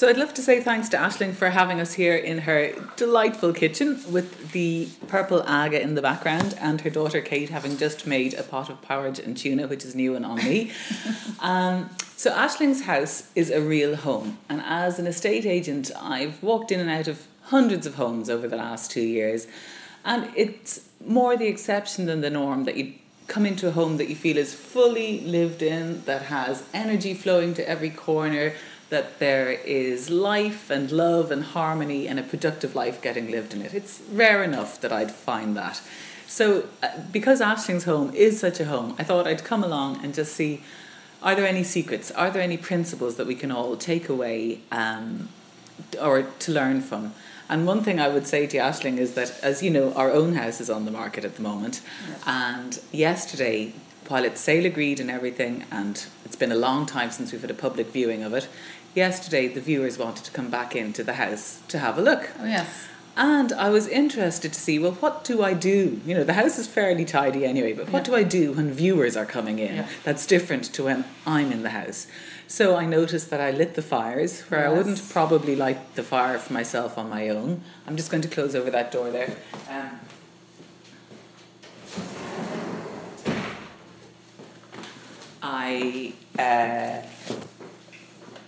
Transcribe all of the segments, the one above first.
So I'd love to say thanks to Ashling for having us here in her delightful kitchen with the purple aga in the background and her daughter Kate having just made a pot of porridge and tuna, which is new and on me. um, so Ashling's house is a real home, and as an estate agent, I've walked in and out of hundreds of homes over the last two years, and it's more the exception than the norm that you come into a home that you feel is fully lived in, that has energy flowing to every corner, that there is life and love and harmony and a productive life getting lived in it. It's rare enough that I'd find that. So, uh, because Ashling's home is such a home, I thought I'd come along and just see are there any secrets? Are there any principles that we can all take away um, or to learn from? And one thing I would say to Ashling is that, as you know, our own house is on the market at the moment. Yes. And yesterday, while it's sale agreed and everything, and it's been a long time since we've had a public viewing of it, yesterday the viewers wanted to come back into the house to have a look. Oh, yes. And I was interested to see, well, what do I do? You know, the house is fairly tidy anyway, but what yeah. do I do when viewers are coming in yeah. that's different to when I'm in the house? So I noticed that I lit the fires where yes. I wouldn't probably light the fire for myself on my own. I'm just going to close over that door there. Um, I uh,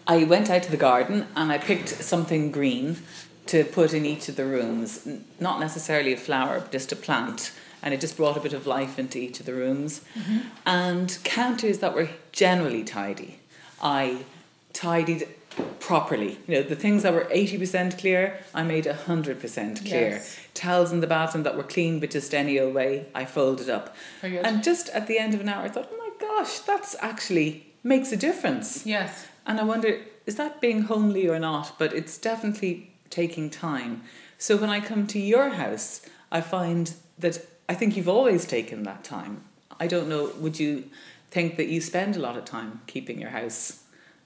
I went out to the garden and I picked something green to put in each of the rooms. Not necessarily a flower, but just a plant. And it just brought a bit of life into each of the rooms. Mm-hmm. And counters that were generally tidy. I tidied properly. You know, the things that were 80% clear, I made 100% clear. Yes. Towels in the bathroom that were clean but just any old way, I folded up. And just at the end of an hour, I thought, oh my gosh, that's actually makes a difference. Yes. And I wonder, is that being homely or not? But it's definitely taking time. So when I come to your house, I find that I think you've always taken that time. I don't know, would you think that you spend a lot of time keeping your house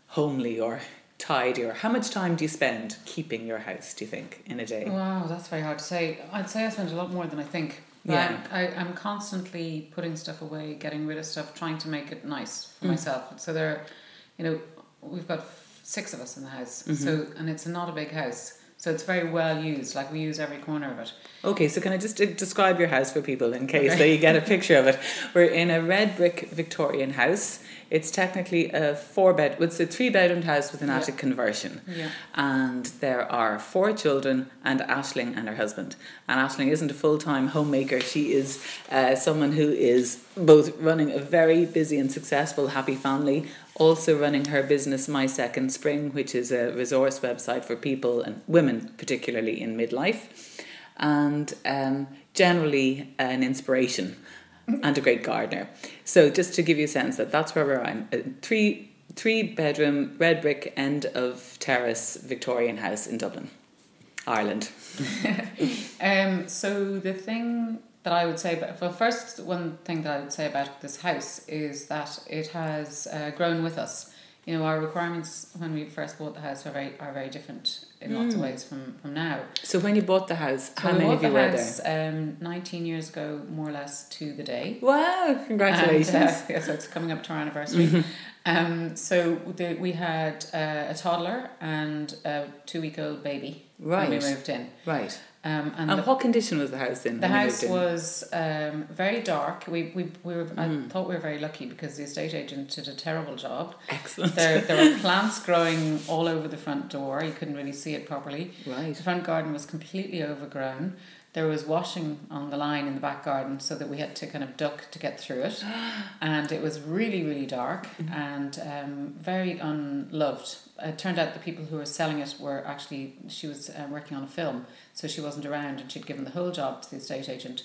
homely or tidy or how much time do you spend keeping your house do you think in a day wow that's very hard to say i'd say i spend a lot more than i think yeah. I, I'm constantly putting stuff away getting rid of stuff trying to make it nice for mm. myself so there you know we've got six of us in the house mm-hmm. so and it's not a big house so it's very well used, like we use every corner of it. Okay, so can I just describe your house for people in case okay. they get a picture of it? We're in a red brick Victorian house. It's technically a four bed, it's a three bedroom house with an yeah. attic conversion. Yeah. And there are four children and Ashling and her husband. And Ashling isn't a full time homemaker. She is uh, someone who is both running a very busy and successful happy family also running her business My Second Spring, which is a resource website for people and women, particularly in midlife, and um, generally an inspiration and a great gardener. So just to give you a sense that that's where we're at. A three three bedroom red brick end of terrace Victorian house in Dublin, Ireland. um, so the thing that I would say, but well, first one thing that I would say about this house is that it has uh, grown with us. You know, our requirements when we first bought the house are very are very different in mm. lots of mm. ways from, from now. So when you bought the house, so how many of you were house, there? Um, Nineteen years ago, more or less to the day. Wow! Congratulations! And, uh, yeah, so it's coming up to our anniversary. Mm-hmm. Um, so the, we had uh, a toddler and a two week old baby right. when we moved in. Right. Um, and, and the, what condition was the house in? The house was um, very dark. We, we, we were, mm. I hmm. thought we were very lucky because the estate agent did a terrible job. Excellent. There, there were plants growing all over the front door. You couldn't really see it properly. Right. The front garden was completely overgrown. There was washing on the line in the back garden so that we had to kind of duck to get through it. and it was really, really dark mm-hmm. and um, very unloved. It turned out the people who were selling it were actually, she was uh, working on a film so she wasn't around and she'd given the whole job to the estate agent.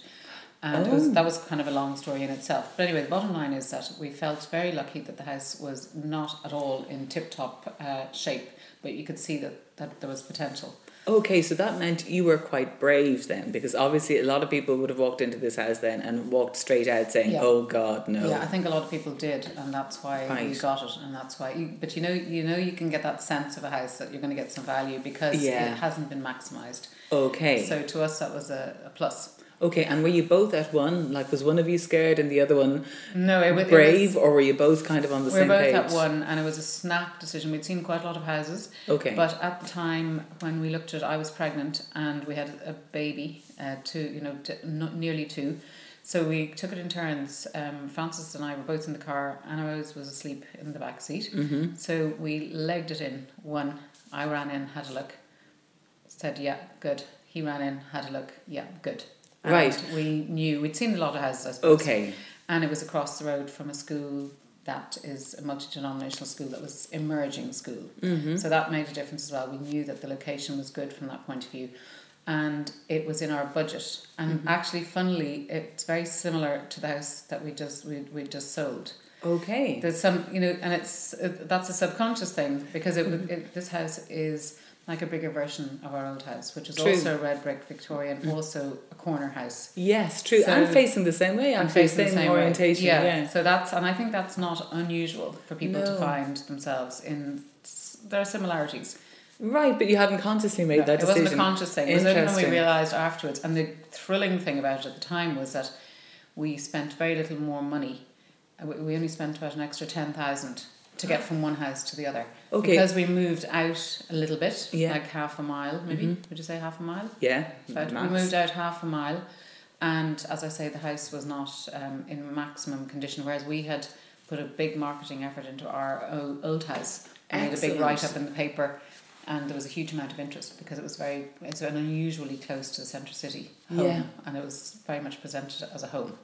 And oh. was, that was kind of a long story in itself. But anyway, the bottom line is that we felt very lucky that the house was not at all in tip top uh, shape, but you could see that, that there was potential. Okay, so that meant you were quite brave then, because obviously a lot of people would have walked into this house then and walked straight out saying, yeah. "Oh God, no." Yeah, I think a lot of people did, and that's why right. you got it, and that's why. You, but you know, you know, you can get that sense of a house that you're going to get some value because yeah. it hasn't been maximised. Okay. So to us, that was a, a plus. Okay, and were you both at one? Like, was one of you scared and the other one No, it, wa- it brave, was. or were you both kind of on the same? page? We were both page? at one, and it was a snap decision. We'd seen quite a lot of houses, Okay. but at the time when we looked at, it, I was pregnant and we had a baby, uh, two, you know, t- nearly two. So we took it in turns. Um, Francis and I were both in the car, and Rose was asleep in the back seat. mm-hmm. So we legged it in. One, I ran in, had a look, said, yeah, good. He ran in, had a look, yeah, good. And Right. We knew, we'd seen a lot of houses, I suppose. Okay. And it was across the road from a school that is a multi denominational school that was emerging school. Mm-hmm. So that made a difference as well. We knew that the location was good from that point of view. And it was in our budget. And Mhm. actually, funnily, it's very similar to the house that we just we, we just sold. Okay. There's some, you know, and it's it, that's a subconscious thing because it, it this house is like a bigger version of our old house, which was True. also red brick Victorian, Mm. also a corner house. Yes, true. So- and facing the same way, and actually, facing the same way. orientation. Yeah. Yeah. So that's and I think that's not unusual for people No. to find themselves in. There are similarities. Right, but you hadn't consciously made No, that it decision. wasn't a conscious thing. It was only when we realised afterwards. And the thrilling thing about it at the time was that we spent very little more money. Uh, we- We only spent about an extra ten thousand to get from one house to the other okay. because we moved out a little bit, Yeah. like half a mile, maybe. Mhm. Would you say half a mile? yeah. Max. we moved out half a mile, and as I say, the house was not um, in maximum condition. Whereas we had put a big marketing effort into our old house. We made a big write up in the paper, and there was a huge amount of interest because it was very it's an unusually close to the centre city home, Yeah. and it was very much presented as a home.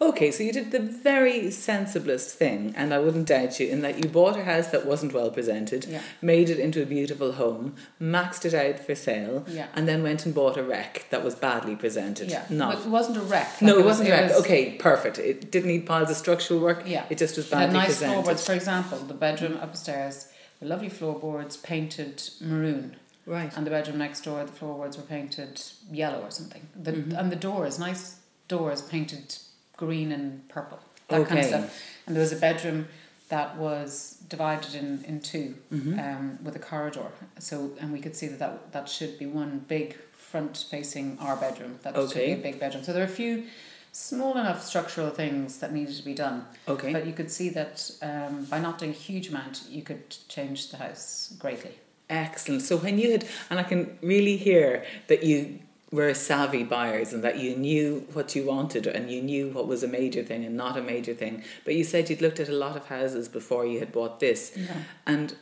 Okay, so you did the very sensiblest thing, and I wouldn't doubt you, in that you bought a house that wasn't well presented, Yeah, made it into a beautiful home, maxed it out for sale, yeah, and then went and bought a wreck that was badly presented. yeah. Not. But it wasn't a wreck. no, like it wasn't a wreck. was- okay, perfect. It didn't need piles of structural work. Yeah. It just was It badly nice presented. floorboards, for example, the bedroom upstairs, the lovely floorboards painted maroon. Right. And the bedroom next door, the floorboards were painted yellow or something. The, Mhm. And the doors, nice doors painted green and purple. That kind of stuff. And there was a bedroom that was divided in, in 2 Mhm. um, with a corridor. So and we could see that, that that should be one big front facing our bedroom. That should be a big bedroom. So there are a few small enough structural things that needed to be done. okay. But you could see that um, by not doing a huge amount, you could change the house greatly. Excellent. So when you had, and I can really hear that you were savvy buyers and that you knew what you wanted and you knew what was a major thing and not a major thing. But you said you'd looked at a lot of houses before you had bought this. Yeah. And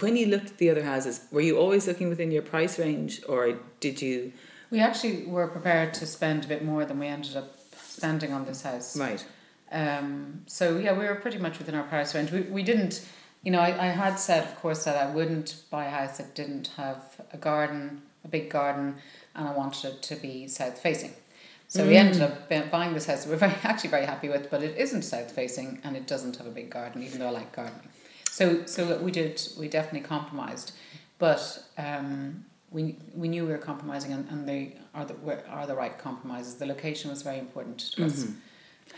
when you looked at the other houses, were you always looking within your price range or did you? We actually were prepared to spend a bit more than we ended up spending on this house. Right. Um, so yeah, we were pretty much within our price range. We, we didn't, you know, I, I had said, of course, that I wouldn't buy a house that didn't have a garden, a big garden, and I wanted it to be south facing. So we Mm. ended up buying this house. that We're very actually very happy with, but it isn't south facing and it doesn't have a big garden, even though I like gardening. So so we did we definitely compromised, but um, we we knew we were compromising and, and they are the were, are the right compromises. The location was very important to us. Mhm.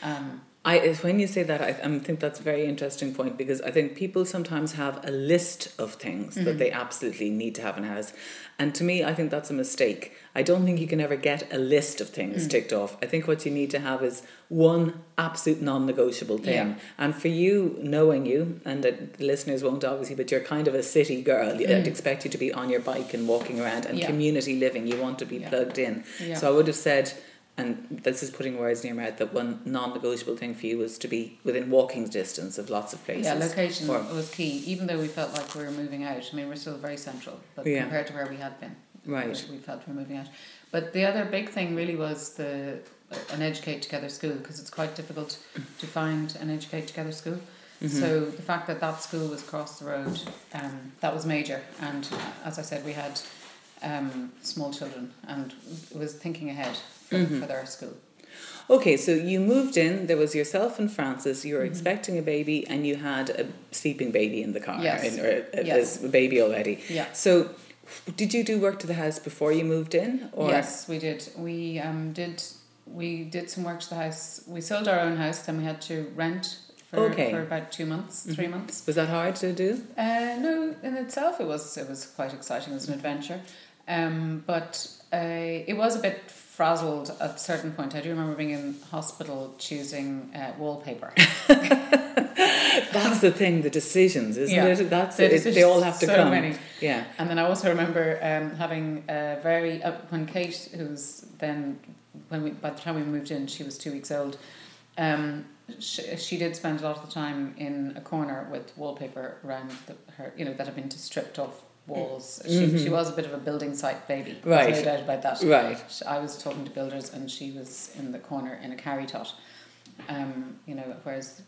Um, I, when you say that, I, I think that's a very interesting point because I think people sometimes have a list of things that Mhm. they absolutely need to have in a house. And to me, I think that's a mistake. I don't think you can ever get a list of things Mm. ticked off. I think what you need to have is one absolute non negotiable thing. Yeah. And for you, knowing you, and that the listeners won't obviously, but you're kind of a city girl. I'd Mm. expect you to be on your bike and walking around and Yeah. community living. You want to be Yeah. plugged in. So I would have said, and this is putting words in your mouth, that one non-negotiable thing for you was to be within walking distance of lots of places. Yeah, location Or- was key. Even though we felt like we were moving out, I mean, we're still very central, but Yeah. compared to where we had been, Right. we felt we were moving out. But the other big thing really was the an educate together school because it's quite difficult to find an educate together school. Mhm. So the fact that that school was across the road, um, that was major. And as I said, we had um, small children and was thinking ahead for, Mhm. for their school. Okay, so you moved in. There was yourself and Francis. You were Mhm. expecting a baby, and you had a sleeping baby in the car, Yes. or a, Yes. a baby already. Yeah. So, did you do work to the house before you moved in, or Yes, we did. We um, did we did some work to the house. We sold our own house, then we had to rent for, Okay. for about two months, three months. was that hard to do? Uh, no, in itself it was it was quite exciting. It was an adventure. Um, but uh, it was a bit frazzled at a certain point. I do remember being in hospital choosing uh, wallpaper. That's the thing, the decisions, isn't Yeah. it? That's The it. They all have to so come. many. Yeah. And then I also remember um, having a very uh, when Kate, who's then when we by the time we moved in, she was two weeks old. Um, she, she did spend a lot of the time in a corner with wallpaper around the, her, you know, that had been stripped off walls. She, she was a bit of a building site baby. There's Right. no doubt about that. Right. I was talking to builders and she was in the corner in a carry tot. Um, you know, whereas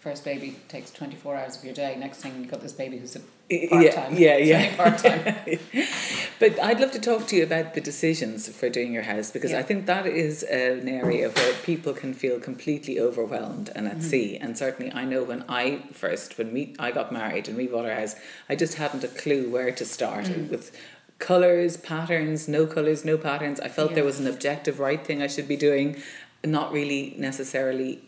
first baby takes 24 hours of your day. Next thing you've got this baby who's a part-time. yeah, It's yeah. part-time. but I'd love to talk to you about the decisions for doing your house because I think that is an area where people can feel completely overwhelmed and Mm-hmm. at sea. And certainly, I know when I first, when we I got married and we bought our house, I just hadn't a clue where to start Mm. with colors, patterns, no colors, no patterns. I felt there was an objective right thing I should be doing, not really necessarily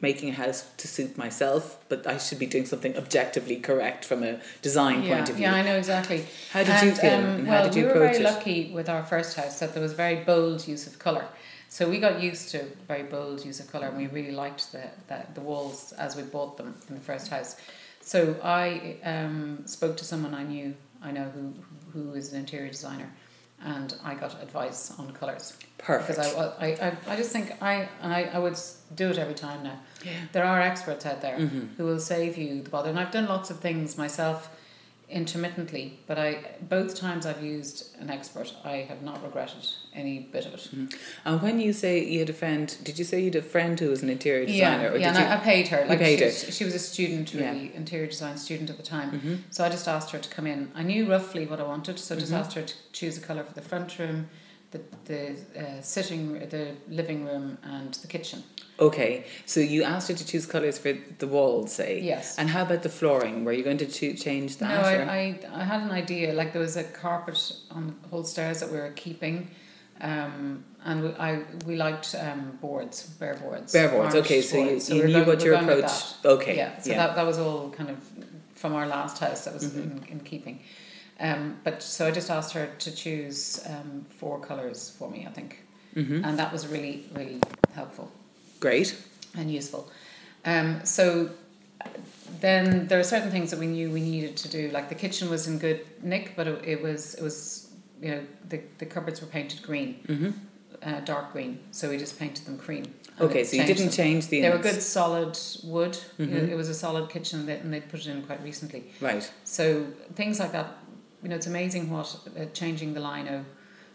making a house to suit myself, but I should be doing something objectively correct from a design yeah, point of view. Yeah, I know exactly. How did you feel um, and how well, did you we were very it? lucky with our first house that there was very bold use of colour. So we got used to very bold use of colour and we really liked the, the, the walls as we bought them in the first house. So I um, spoke to someone I knew, I know who, who is an interior designer, and I got advice on colours. Perfect. Because I, I, I, I just think I, and I, I would do it every time now. Yeah. There are experts out there Mhm. who will save you the bother. And I've done lots of things myself intermittently, but I both times I've used an expert, I have not regretted any bit of it. And when you say you had a friend, did you say you had a friend who was an interior designer? Yeah, or yeah, did and you? I, paid her. Like paid she, her. was- she was a student, Yeah. really, interior design student at the time. Mhm. So I just asked her to come in. I knew roughly what I wanted, so I just Mhm. asked her to choose a colour for the front room, the the uh, sitting, the living room, and the kitchen. Okay, so you asked her to choose colours for the walls, say. Yes. And how about the flooring? Were you going to change that? No, I, I, I had an idea. Like there was a carpet on the whole stairs that we were keeping, um, and we, I we liked um, boards, bare boards. Bare boards. Okay, so you, boards. you we're knew going- what your approach. Okay. Yeah, so That, that was all kind of from our last house that was Mhm. in, in keeping. Um, but so I just asked her to choose um, four colours for me, I think, hmm and that was really really helpful Great. and useful. Um, so then there are certain things that we knew we needed to do. Like the kitchen was in good nick, but it, it was it was you know the the cupboards were painted green, hmm uh, dark green. So we just painted them cream. Okay, so you didn't them. change the. They were good solid wood. You know, Mhm. It was a solid kitchen, that, and they'd put it in quite recently. Right. So things like that, you know, it's amazing what uh, changing the lino,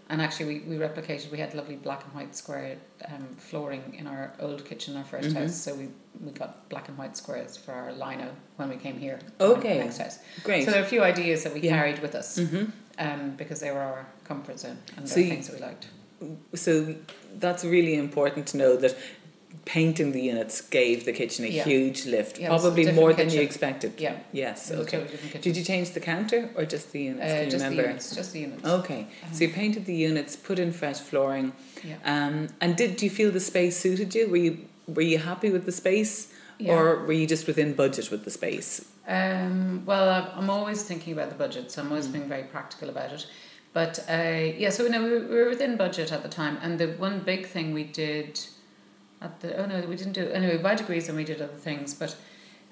and actually we, we replicated. We had lovely black and white square um, flooring in our old kitchen, our 1st Mhm. house. So we we got black and white squares for our lino when we came here. Okay. next house. Great. So there are a few ideas that we Yeah. carried with us hmm um, because they were our comfort zone and So they're things that we liked. So that's really important to know that painting the units gave the kitchen a Yeah. huge lift, Yeah, it was a probably more than you expected. Yeah. Yes. It was a Okay. Did you change the counter or just the units? Uh, just remember? the units. Just the units. Okay. So you painted the units, put in fresh flooring, Yeah. um, and did do you feel the space suited you? Were you were you happy with the space, Yeah. or were you just within budget with the space? Um, well, I'm- always thinking about the budget, so I'm always Mm. being very practical about it. But uh, yeah, so no, we were within budget at the time, and the one big thing we did at the oh no, we didn't do anyway by degrees, and we did other things. But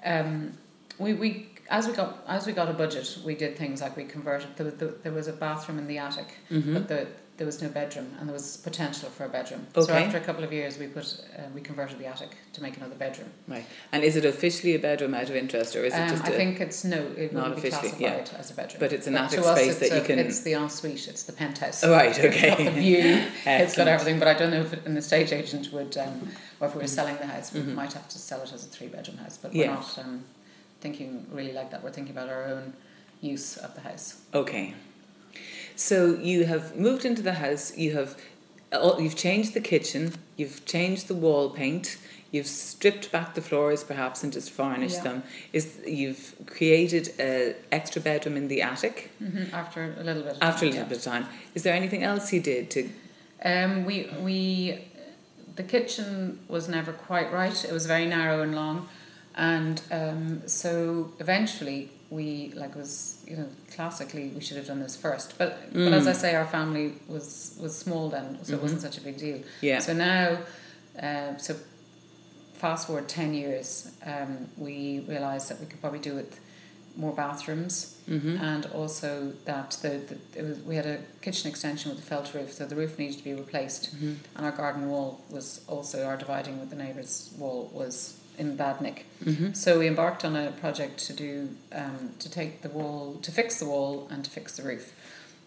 um, we we as we got as we got a budget, we did things like we converted. There, was- there, there was a bathroom in the attic, Mm-hmm. but the, there was no bedroom, and there was potential for a bedroom. So after a couple of years, we put uh, we converted the attic to make another bedroom. Right. And is it officially a bedroom out of interest, or is it Um, just I a, think it's no, it Not officially, classified yeah. as a bedroom. But it's an attic to us, space it's that you can- It's the ensuite. It's the penthouse. Oh, right, It's got okay. the view. it's got everything. But I don't know if it, an estate agent would, um, or if we were selling the house, we Mhm. might have to sell it as a three bedroom house. But we're not um, thinking really like that. We're thinking about our own use of the house. Okay. So you have moved into the house. You have, oh, you've changed the kitchen. You've changed the wall paint. You've stripped back the floors, perhaps, and just varnished Yeah. them. Is you've created a extra bedroom in the attic Mm-hmm. After a little bit. Of after a time, little yeah. bit of time. Is there anything else you did to? Um, we we the kitchen was never quite right. It was very narrow and long, and um, so eventually we like was you know classically we should have done this first, but but as I say, our family was was small then, so it wasn't such a big deal. Yeah. So now, um, so fast forward 10 years, um, we realised that we could probably do with more bathrooms Mm-hmm. and also that the, the it was, we had a kitchen extension with a felt roof, so the roof needed to be replaced. Mm-hmm. And our garden wall was also, our dividing with the neighbour's wall was in bad nick. Mm-hmm. So we embarked on a project to do um, to take the wall to fix the wall and to fix the roof,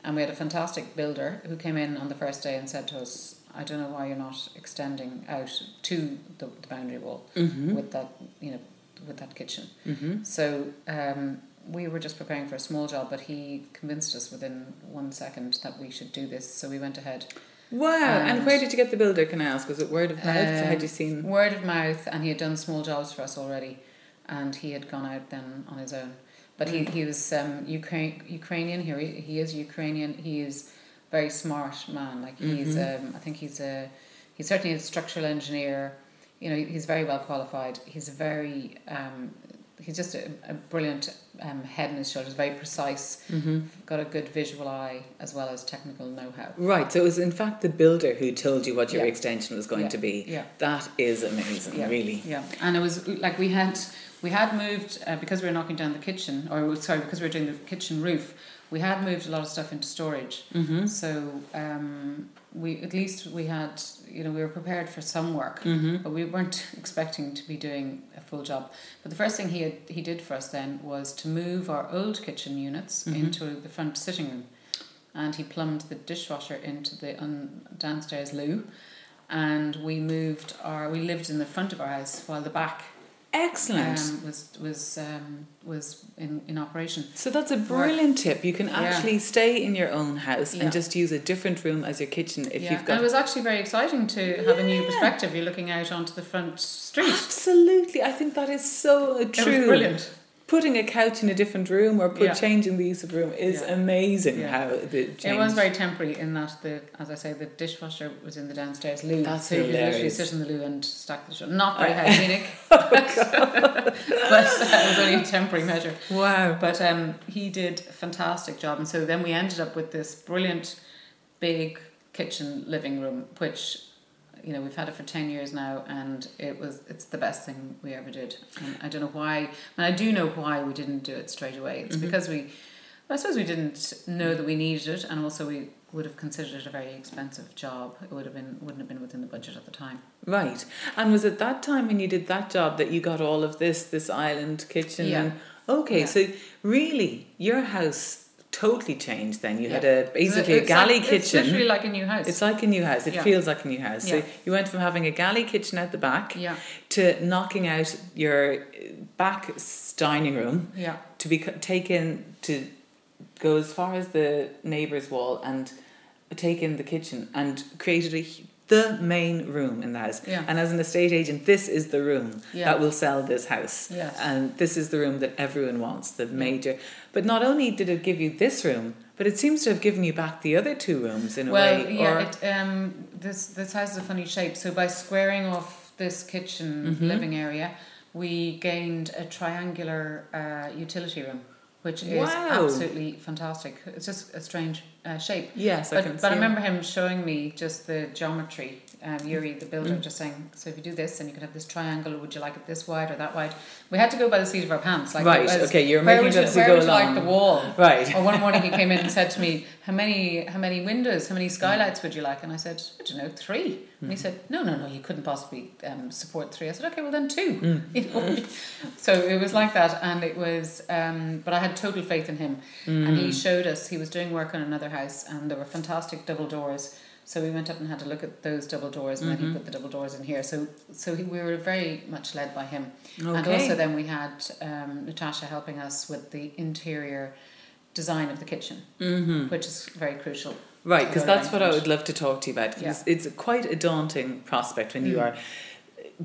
and we had a fantastic builder who came in on the first day and said to us, "I don't know why you're not extending out to the, the boundary wall Mm-hmm. with that you know with that kitchen." Mm-hmm. So um, we were just preparing for a small job, but he convinced us within one second that we should do this. So we went ahead. Wow. And, And- where did you get the builder? Can I ask? Was it word of mouth? Um, Had you seen? Word of mouth, and he had done small jobs for us already, and he had gone out then on his own. But he, he was um, Ukraine, Ukrainian. Here he, he is Ukrainian. He is very smart man. Like he's um, I think he's a he's certainly a structural engineer. You know he's very well qualified. He's a very um, he's just a, a brilliant um, head and his shoulders. Very precise. Mm-hmm. Got a good visual eye as well as technical know how. Right. So it was in fact the builder who told you what your Yeah. extension was going Yeah. to be. Yeah. That is amazing. Yeah. Really. Yeah, and it was like we had we had moved uh, because we were knocking down the kitchen, or sorry, because we were doing the kitchen roof. We had moved a lot of stuff into storage, Mm-hmm. so um, we at least we had you know we were prepared for some work, Mm-hmm. but we weren't expecting to be doing a full job. But the first thing he had, he did for us then was to move our old kitchen units Mhm. into the front sitting room, and he plumbed the dishwasher into the un, downstairs loo, and we moved our we lived in the front of our house while the back Excellent. um, was was um, was in, in operation. so that's a brilliant tip. You can Yeah. actually stay in your own house Yeah. and just use a different room as your kitchen if yeah. you've and got it was actually very exciting to have a new perspective. You're looking out onto the front street. Absolutely. I think that is so true. brilliant. Putting a couch in a different room or put Yeah. changing the use of room is Yeah. amazing Yeah. how the change. It was very temporary in that the, as I say, the dishwasher was in the downstairs loo. That's so you could literally hilarious. sit in the loo and stack the dish. Not very hygienic, but, but it was only a temporary measure. Wow. But um, he did a fantastic job, and so then we ended up with this brilliant, big kitchen living room, which you know we've had it for ten years now, and it was it's the best thing we ever did. And I don't know why, and I do know why we didn't do it straight away. It's Mhm. because we, I suppose we didn't know that we needed it, and also we would have considered it a very expensive job. It would have been wouldn't have been within the budget at the time. Right. And was it that time when you did that job that you got all of this, this island kitchen? Yeah. And, okay, Yeah. so really, your house totally changed then. You had a basically It's a galley like, It's kitchen. literally like a new house. It's like a new house. It Yeah. feels like a new house. So you went from having a galley kitchen at the back yeah, to knocking out your back dining room yeah. to be taken to go as far as the neighbour's wall and take in the kitchen and created a, the main room in the house. Yeah. And as an estate agent, this is the room Yeah. that will sell this house. Yes. And this is the room that everyone wants, the major. But not only did it give you this room, but it seems to have given you back the other two rooms in a well, way. yeah, it, um, this this house is a funny shape. So by squaring off this kitchen Mhm. living area, we gained a triangular uh, utility room, which is Wow. absolutely fantastic. It's just a strange uh, shape. yes, I But, but I see it. remember him showing me just the geometry. Um, Yuri, the builder, Mm. just saying, so if you do this, then you could have this triangle. Would you like it this wide or that wide? We had to go by the seat of our pants. Like right, was, okay, you're making that you, as you where go would you along. like the wall? Right. Or one morning he came in and said to me, "How many how many windows, how many skylights would you like?" And I said, "I don't know, three. And he said, "No, no, no, you couldn't possibly um, support three. I said, "Okay, well then two. Mm. You know. so it was like that, and it was. Um, but I had total faith in him, and he Mm. showed us. He was doing work on another house, and there were fantastic double doors. So we went up and had to look at those double doors, and then Mhm. he put the double doors in here. So so he, we were very much led by him. Okay. And also then we had um, Natasha helping us with the interior design of the kitchen, mm-hmm. which is very crucial. Right, because that's what I would love to talk to you about. 'cause It's quite a daunting prospect when you Mm. are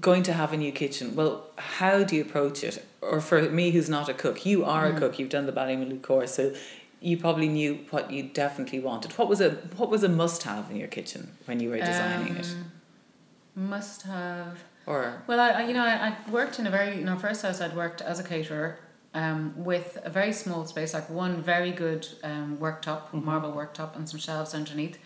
going to have a new kitchen. Well, how do you approach it? Or for me, who's not a cook, you are a Mm. cook. You've done the Ballymaloe course, so you probably knew what you definitely wanted. What was a what was a must have in your kitchen when you were designing it? Um, Must have. Or Well, I, you know I, I worked in a very in our first house. I'd worked as a caterer, um, with a very small space, like one very good um, worktop, Mm-hmm. marble worktop, and some shelves underneath.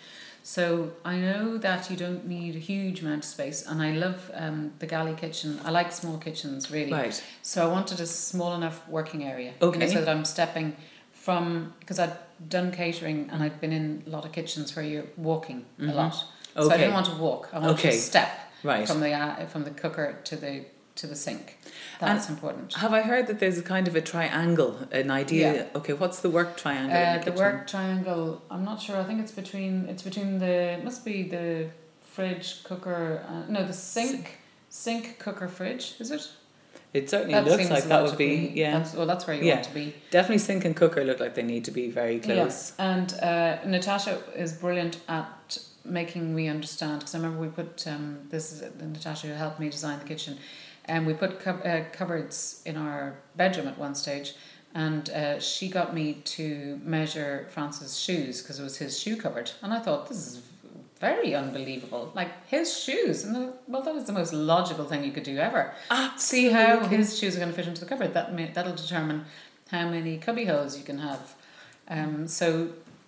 So I know that you don't need a huge amount of space, and I love um, the galley kitchen. I like small kitchens, really. Right. So I wanted a small enough working area. you know, Okay. so that I'm stepping from because I'd done catering and I'd been in a lot of kitchens where you're walking a lot. So I Mm-hmm. Didn't want to walk. I wanted Okay. to step Right. from the uh, from the cooker to the to the sink. That's important. Have I heard that there's a kind of a triangle, an idea? Yeah. Okay, what's the work triangle? in Uh, the, the work triangle. I'm not sure. I think it's between. It's between the. it Must be the fridge, cooker. Uh, no, the sink, sink, cooker, fridge. Is it? It certainly looks like that would be, yeah. That's, well, that's where you Yeah. want to be. Definitely sink and cooker look like they need to be very close. Yeah. And uh, Natasha is brilliant at making me understand because I remember we put um, this is Natasha who helped me design the kitchen, and we put cup uh, cupboards in our bedroom at one stage, and uh, she got me to measure Francis' shoes because it was his shoe cupboard, and I thought this is very unbelievable, like his shoes, and the, well, that is the most logical thing you could do ever. See how his shoes are going to fit into the cupboard. That may, that'll determine how many cubby holes you can have. Um, so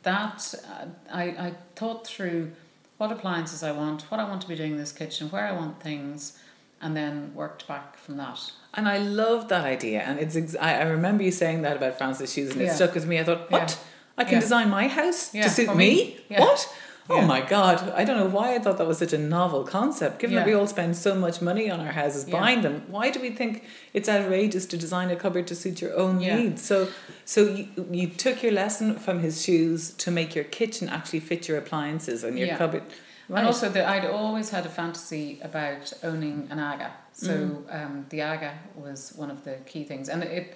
that uh, I I thought through what appliances I want, what I want to be doing in this kitchen, where I want things, and then worked back from that. And I love that idea. And it's ex- I, I remember you saying that about Francis shoes, and it Yeah. stuck with me. I thought, Yeah. what? I can Yeah. design my house Yeah, to suit me? me. Yeah. What? Oh Yeah. my God. I don't know why I thought that was such a novel concept. Given that we all spend so much money on our houses Yeah. buying them, why do we think it's outrageous to design a cupboard to suit your own Yeah. needs? So, so you, you took your lesson from his shoes to make your kitchen actually fit your appliances and your Yeah. cupboard. Right. And also, the, I'd always had a fantasy about owning an aga. So Mm. um, the aga was one of the key things, and it.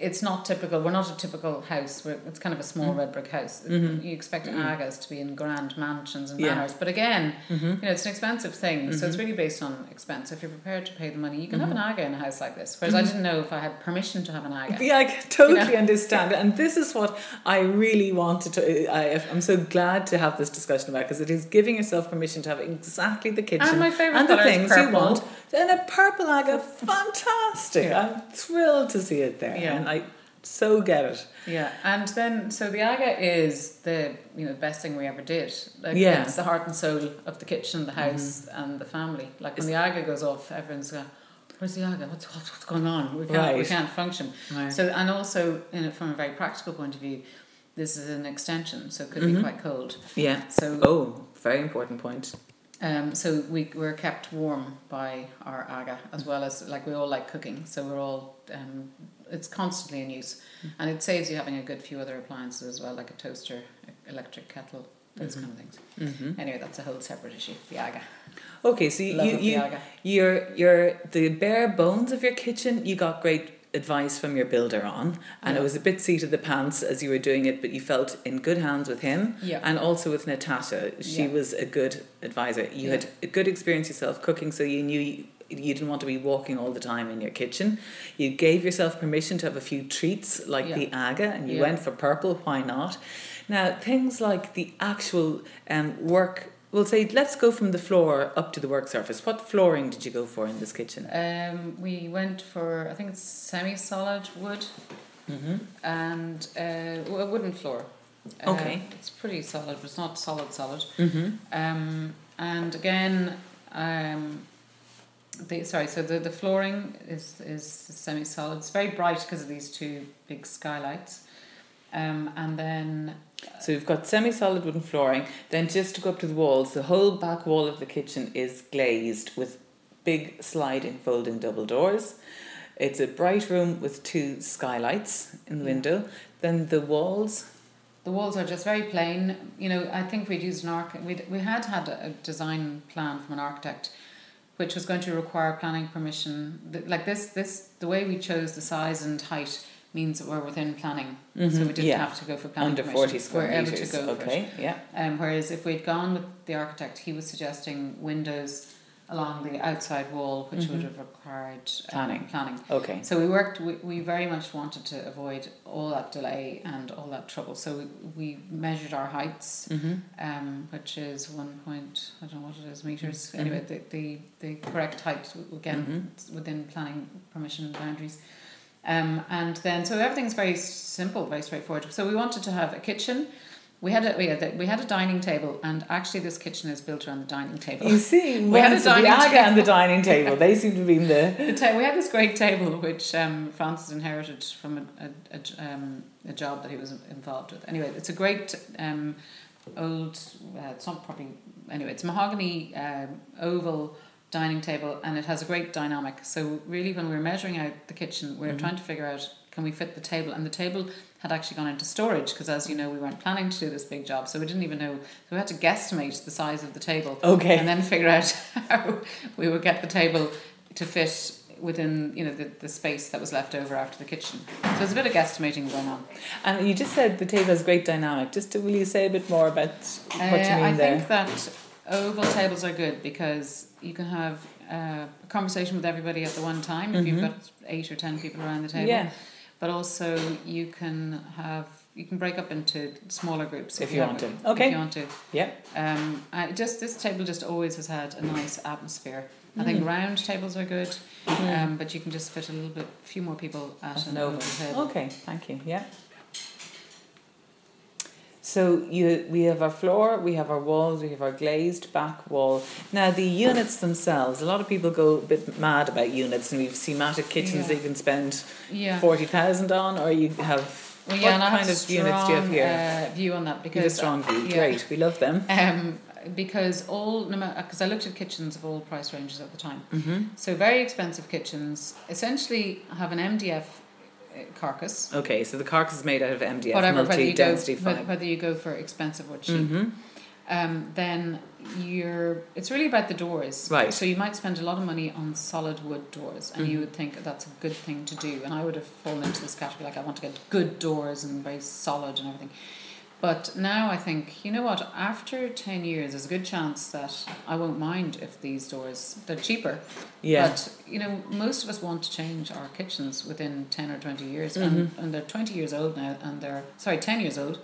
It's not typical. We're not a typical house. We're, it's kind of a small Mm. red brick house. Mhm. You expect Mm. agas to be in grand mansions and Yeah. manors, but again, Mhm. you know, it's an expensive thing. So it's Mhm. really based on expense. If you're prepared to pay the money, you can have an aga in a house like this. Whereas I didn't know if I had permission to have an aga. Yeah, I totally You know? understand. And this is what I really wanted to. I, I'm so glad to have this discussion about because it is giving yourself permission to have exactly the kitchen And my favourite and the things you want. And a purple aga, fantastic. Yeah. I'm thrilled to see it there. Yeah. And I so get it. Yeah, and then so the aga is the you know best thing we ever did. Like, Yeah. it's the heart and soul of the kitchen, the house, and the family. Like when the aga goes off, everyone's going, "Where's the aga? What's what's, what's going on? We can't we can't function." Right. So and also you know, from a very practical point of view, this is an extension, so it could Mhm. be quite cold. yeah. So Oh, very important point. um, so we we're kept warm by our aga as well as like we all like cooking, so we're all um, it's constantly in use, and it saves you having a good few other appliances as well, like a toaster, electric kettle, those Mhm. kind of things. hmm Anyway, that's a whole separate issue. The aga, Okay, so you, love you, of the you aga. your your the bare bones of your kitchen you got great advice from your builder on and it was a bit seat of the pants as you were doing it but you felt in good hands with him Yeah. and also with Natasha she Yeah. was a good advisor you Yeah. had a good experience yourself cooking so you knew you, didn't want to be walking all the time in your kitchen you gave yourself permission to have a few treats like Yeah. the aga and you Yeah. went for purple why not now things like the actual um, work We'll say let's go from the floor up to the work surface. What flooring did you go for in this kitchen? Um, we went for I think it's semi-solid wood Mm-hmm. and uh, a wooden floor. Uh, Okay. it's pretty solid, but it's not solid solid. Mm-hmm. Um, and again, um, the sorry, so the, the flooring is is semi solid. It's very bright because of these two big skylights. Um, and then So we've got semi-solid wooden flooring. Then just to go up to the walls, the whole back wall of the kitchen is glazed with big sliding folding double doors. It's a bright room with two skylights in the Yeah. window. Then the walls. the walls are just very plain. You know, I think we'd used an arch. We we had had a design plan from an architect, which was going to require planning permission. Like this, this the way we chose the size and height means that we're within planning, so we didn't yeah. have to go for planning Under permission. 40 square we're able metres. to go okay, yeah. Um, whereas if we'd gone with the architect, he was suggesting windows along the outside wall, which would Mhm. have required um, Planning. Planning. Okay. So we worked. We, we very much wanted to avoid all that delay and all that trouble. So we, we measured our heights, Mm-hmm. um, which is one point. I don't know what it is meters. Mhm. Anyway, the, the the correct height again Mhm. within planning permission boundaries. Um, and then so everything's very simple, very straightforward. So we wanted to have a kitchen. We had a we had a, we had a dining table, and actually this kitchen is built around the dining table. You see, We had a dining table. and the dining table, they seem to be in the. The ta- we had this great table which um, Francis inherited from a, a, a, um, a job that he was involved with. Anyway, it's a great um, old, uh, it's not probably, anyway, it's mahogany um, oval dining table and it has a great dynamic. So, really, when we were measuring out the kitchen, we were Mhm. trying to figure out can we fit the table, and the table had actually gone into storage because, as you know, we weren't planning to do this big job, so we didn't even know. So we had to guesstimate the size of the table Okay. and then figure out how we would get the table to fit within you know the, the space that was left over after the kitchen. So there's a bit of guesstimating going on. And you just said the table has great dynamic. Just to, will you say a bit more about what you Uh, mean I there? think that oval tables are good because you can have uh, a conversation with everybody at the one time if you've Mhm. got eight or ten people around the table. Yeah. But also you can have you can break up into smaller groups If you have want it- to. Okay. If you want to. Yeah. Um, I just this table just always has had a nice atmosphere. I think Mm. round tables are good, Mm. um, but you can just fit a little bit, few more people at an oval. table. Okay, thank you. Yeah. So you, we have our floor, we have our walls, we have our glazed back wall. Now the units themselves, a lot of people go a bit mad about units, and we've schematic kitchens Yeah. that you can spend Yeah. forty thousand on, or you have. Well, what yeah, I kind of units do you have here? Uh, view on that You because have a strong view. yeah. Great, we love them. Um, because all because I looked at kitchens of all price ranges at the time. Mm-hmm. So very expensive kitchens essentially have an MDF uh, carcass. Okay, so the carcass is made out of MDF, whatever, whether you go multi-density whether, you go for expensive or cheap. Mm-hmm. um, then you're it's really about the doors Right. so you might spend a lot of money on solid wood doors and Mhm. you would think that's a good thing to do and i would have fallen into this category like i want to get good doors and very solid and everything but now i think you know what after 10 years there's a good chance that i won't mind if these doors they're cheaper Yeah. but you know most of us want to change our kitchens within 10 or 20 years Mhm. and, and they're 20 years old now and they're sorry 10 years old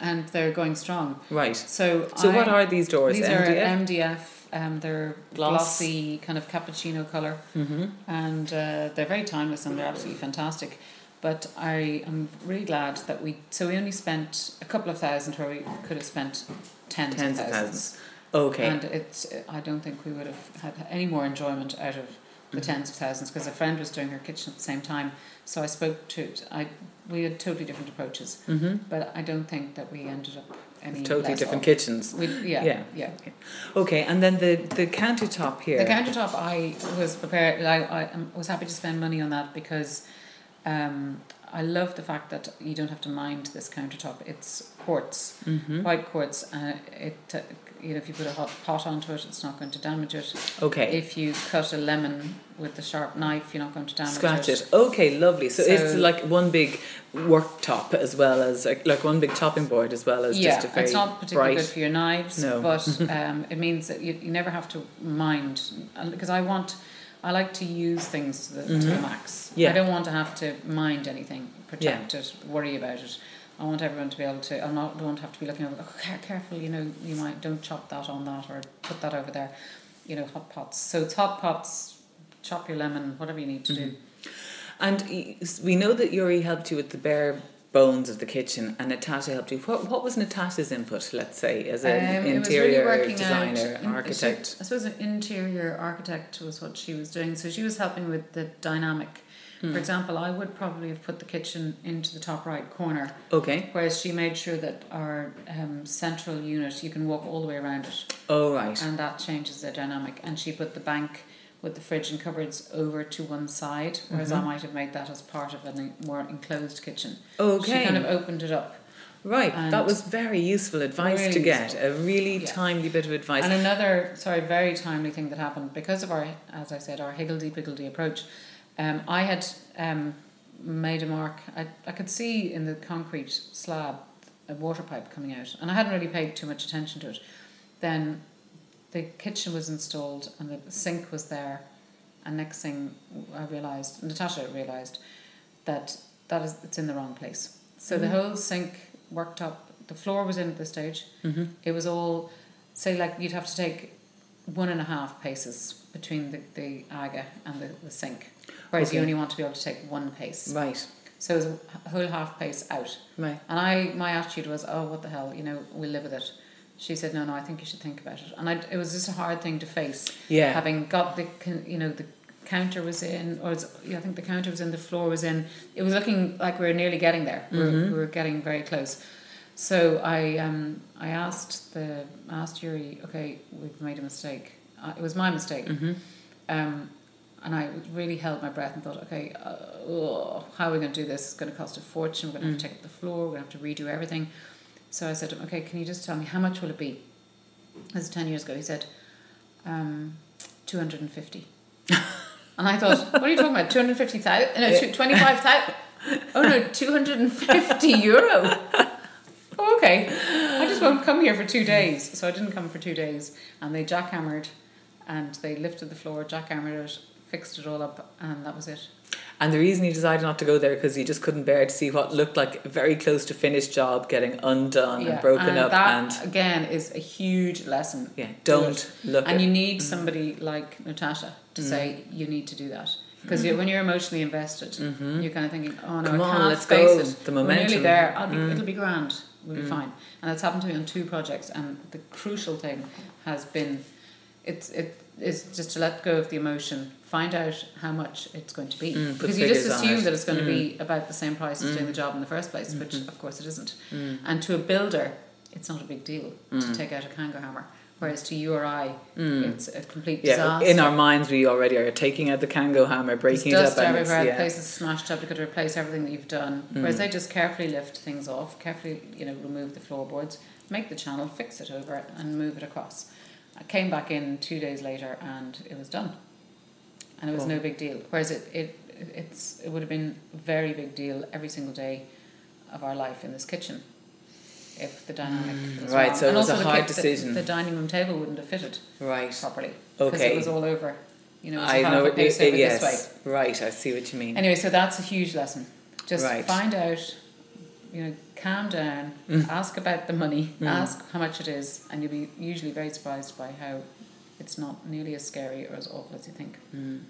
and they're going strong right. so So I, what are these doors? these MDF? are MDF. Um, they're Gloss. glossy, kind of cappuccino color, mm-hmm. and uh, they're very timeless and they're absolutely fantastic. But I am really glad that we. So we only spent a couple of thousand where we could have spent tens, Tens of of thousands. Okay. And it's. I don't think we would have had any more enjoyment out of the Mhm. tens of thousands because a friend was doing her kitchen at the same time. So I spoke to. I we had totally different approaches, mm-hmm. but I don't think that we ended up any Totally different off. kitchens. We, yeah, Yeah. yeah. Okay, and then the the countertop here. The countertop, I was prepared. I, I was happy to spend money on that because um, I love the fact that you don't have to mind this countertop. It's quartz, mm-hmm. white quartz, and it. Uh, you know, if you put a hot pot onto it, it's not going to damage it. Okay. If you cut a lemon with a sharp knife, you're not going to damage it. Scratch it. it. Okay, lovely. So, it's like one big worktop as well as like, like one big chopping board as well as yeah, just a very it's not particularly bright. good for your knives, No. but um, it means that you, you never have to mind. Because I want, I like to use things to the, to the Mhm. max. Yeah. I don't want to have to mind anything, protect it, worry about it. I want everyone to be able to. I not don't have to be looking over. Oh, careful, you know, you might don't chop that on that or put that over there. You know, hot pots. So it's hot pots. Chop your lemon, whatever you need to do. And we know that Yuri helped you with the bare bones of the kitchen, and Natasha helped you. What what was Natasha's input? Let's say as an Um, was really interior designer, out- architect. I suppose an interior architect was what she was doing. So she was helping with the dynamic. Hmm. For example, I would probably have put the kitchen into the top right corner, Okay. whereas she made sure that our um, central unit you can walk all the way around it, Oh right. and that changes the dynamic. And she put the bank with the fridge and cupboards over to one side, whereas I Mhm. might have made that as part of a more enclosed kitchen. Okay. She kind of opened it up. right. That was very useful advice to get. useful. A really Yeah. timely bit of advice. And another, sorry, very timely thing that happened because of our, as I said, our higgledy piggledy approach. Um, I had um, made a mark. I, I could see in the concrete slab a water pipe coming out, and I hadn't really paid too much attention to it. Then the kitchen was installed and the sink was there, and next thing I realised, Natasha realised, that that is it's in the wrong place. So the Mhm. whole sink, worktop, the floor was in at this stage. hmm It was all, say, like you'd have to take one and a half paces between the, the aga and the, the sink. whereas you only want to be able to take one pace. Right. So it was a whole half pace out. Right. And I, my attitude was, oh, what the hell, you know, we'll live with it. She said, no, no, I think you should think about it. And I, it was just a hard thing to face. Yeah. Having got the, you know, the counter was in, or it's, yeah, I think the counter was in, the floor was in. It was looking like we were nearly getting there. We, were, Mhm. we were getting very close. So I, um, I asked the, asked Yuri, okay, we've made a mistake. Uh, it was my mistake. Mm-hmm. Um, and I really held my breath and thought, okay, uh, oh, how are we going to do this? It's going to cost a fortune. We're going to have to Mm. take up the floor. We're going to have to redo everything. So I said okay, can you just tell me how much will it be? This is 10 years ago. He said, um, 250. and I thought, what are you talking about? 250,000? No, 25,000? Oh no, 250 euro. Oh, okay. I just won't come here for two days. So I didn't come for two days. And they jackhammered and they lifted the floor, jackhammered it, fixed it all up, and that was it. And the reason he decided not to go there because he just couldn't bear to see what looked like a very close to finished job getting undone and broken and up that and again is a huge lesson. yeah, don't look And at you need somebody like Natasha to Mm. say you need to do that because you when you're emotionally invested, Mhm. you're kind of thinking, oh no, Come I on, can't let's face go. it. The We're nearly there. Be, Mm. It'll be grand. We'll be Mm. fine. And that's happened to me on two projects. And the crucial thing has been, it's it is just to let go of the emotion, find out how much it's going to be, Mm, because you just assume that it's going Mm. to be about the same price as doing Mm. the job in the first place, which Mhm. of course it isn't. Mm. And to a builder, it's not a big deal to Mm. take out a Kango hammer. Whereas to you or I, Mm. it's a complete Yeah, disaster. in our minds, we already are taking out the Kango hammer, breaking There's it dust up, everywhere. The yeah. place is smashed up. You've got to replace everything that you've done. Mm. Whereas they just carefully lift things off, carefully, you know, remove the floorboards, make the channel, fix it over, and move it across. I came back in two days later, and it was done, and it was no big deal. Whereas it, it it's it would have been a very big deal every single day of our life in this kitchen if the dynamic was Mm, right, wrong. so it and was also a hard ki- the- decision. The, dining room table wouldn't have fitted Right. properly because Okay. it was all over. You know, it was I know it, it, over this way. yes. Right, I see what you mean. Anyway, so that's a huge lesson. Just Right. find out, you know, calm down, Mm. ask about the money, Mm. ask how much it is, and you'll be usually very surprised by how it's not nearly as scary or as awful as you think. Mm.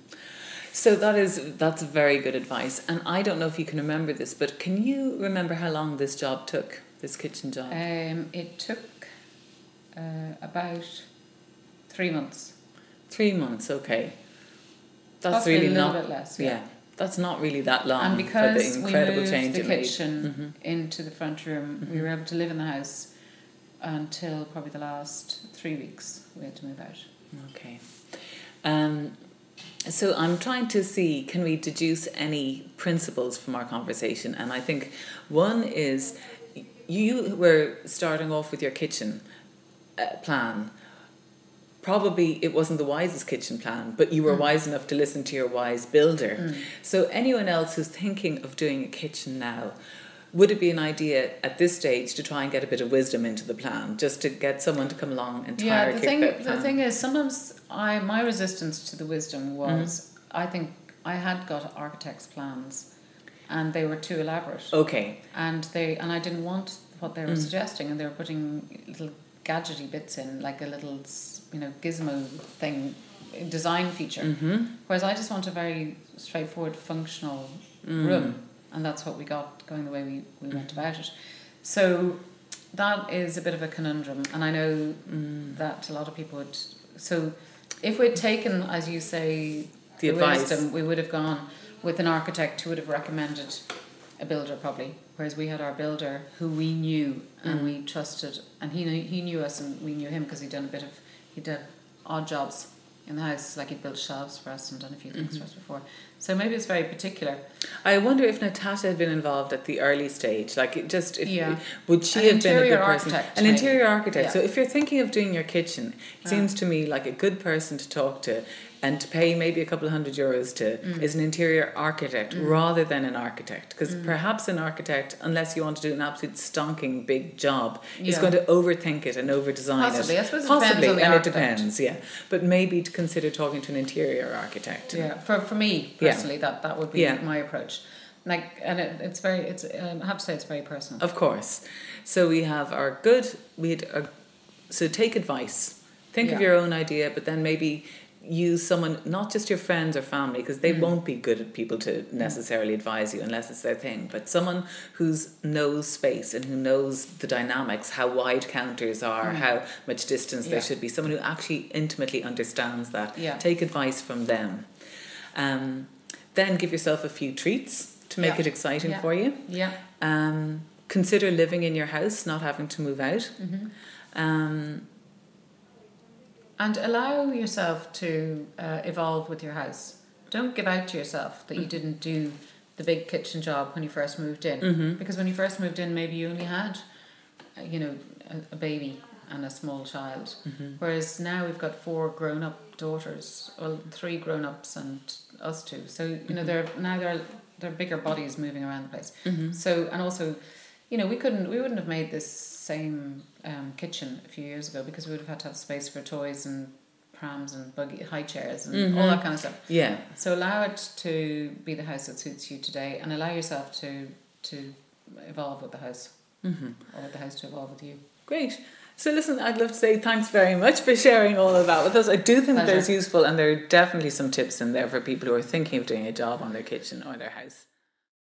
So that is that's very good advice. And I don't know if you can remember this, but can you remember how long this job took? This kitchen job? Um, it took uh, about three months. Three months, okay. That's Possibly really a little not bit less, yeah. yeah. That's not really that long and because for the incredible we moved the kitchen Mhm. into the front room, we Mhm. were able to live in the house until probably the last three weeks. We had to move out. Okay. Um, so I'm trying to see can we deduce any principles from our conversation, and I think one is you were starting off with your kitchen uh, plan. Probably it wasn't the wisest kitchen plan, but you were Mm. wise enough to listen to your wise builder. Mm. So anyone else who's thinking of doing a kitchen now, would it be an idea at this stage to try and get a bit of wisdom into the plan, just to get someone to come along and Yeah, tire the kick thing the plan? thing is sometimes I my resistance to the wisdom was Mm-hmm. I think I had got architects' plans and they were too elaborate. Okay. And they and I didn't want what they were Mm. suggesting and they were putting little gadgety bits in, like a little you know, gizmo thing design feature. Mm-hmm. Whereas I just want a very straightforward functional room and that's what we got going the way we, we went Mm-hmm. about it. So that is a bit of a conundrum and I know Mm. that a lot of people would. So, if we'd taken, as you say, The advice. wisdom, we would have gone with an architect who would have recommended a builder probably. Whereas we had our builder who we knew and Mm. we trusted, and he knew, he knew us and we knew him because he'd done a bit of he did odd jobs in the house, like he'd built shelves for us and done a few things Mm-hmm. for us before. So maybe it's very particular. I wonder if Natasha had been involved at the early stage. Like, it just if, Yeah. would she An have been a good person? architect, An maybe. interior architect. Yeah. So if you're thinking of doing your kitchen, it Yeah. seems to me like a good person to talk to and to pay maybe a couple of hundred euros to Mm. is an interior architect Mm. rather than an architect. Because Mm. perhaps an architect, unless you want to do an absolute stonking big job, is going to overthink it and over design it. Possibly. I suppose it Possibly, depends and architect. it depends, yeah. But maybe to consider talking to an interior architect. Yeah, for for me Yeah. personally, that that would be Yeah. my approach. Like, and it, it's very, it's um, I have to say, it's very personal. Of course. So we have our good. We had a, so take advice. Think of your own idea, but then maybe use someone, not just your friends or family, because they won't be good at people to necessarily advise you unless it's their thing, but someone who's knows space and who knows the dynamics, how wide counters are, how much distance Yeah. there should be, someone who actually intimately understands that. Yeah. Take advice from them. Um, then give yourself a few treats to make Yeah. it exciting Yeah. for you. Yeah. Um, consider living in your house, not having to move out. Mm-hmm. Um, And allow yourself to uh, evolve with your house. Don't give out to yourself that you Mm. didn't do the big kitchen job when you first moved in. Mm-hmm. Because when you first moved in, maybe you only had, uh, you know, a, a baby and a small child. Mm-hmm. Whereas now we've got four grown up daughters, well, three grown ups and us two. So you Mm-hmm. know, they're now they're they're bigger bodies moving around the place. Mm-hmm. So and also, you know, we couldn't we wouldn't have made this same um, kitchen a few years ago because we would have had to have space for toys and prams and buggy high chairs and all Mhm. that kind of stuff. Yeah. So allow it to be the house that suits you today, and allow yourself to to evolve with the house, Mm-hmm. or with the house to evolve with you. Great. So listen, I'd love to say thanks very much for sharing all of that with us. I do think Pleasure. there's useful and there are definitely some tips in there for people who are thinking of doing a job on their kitchen or their house.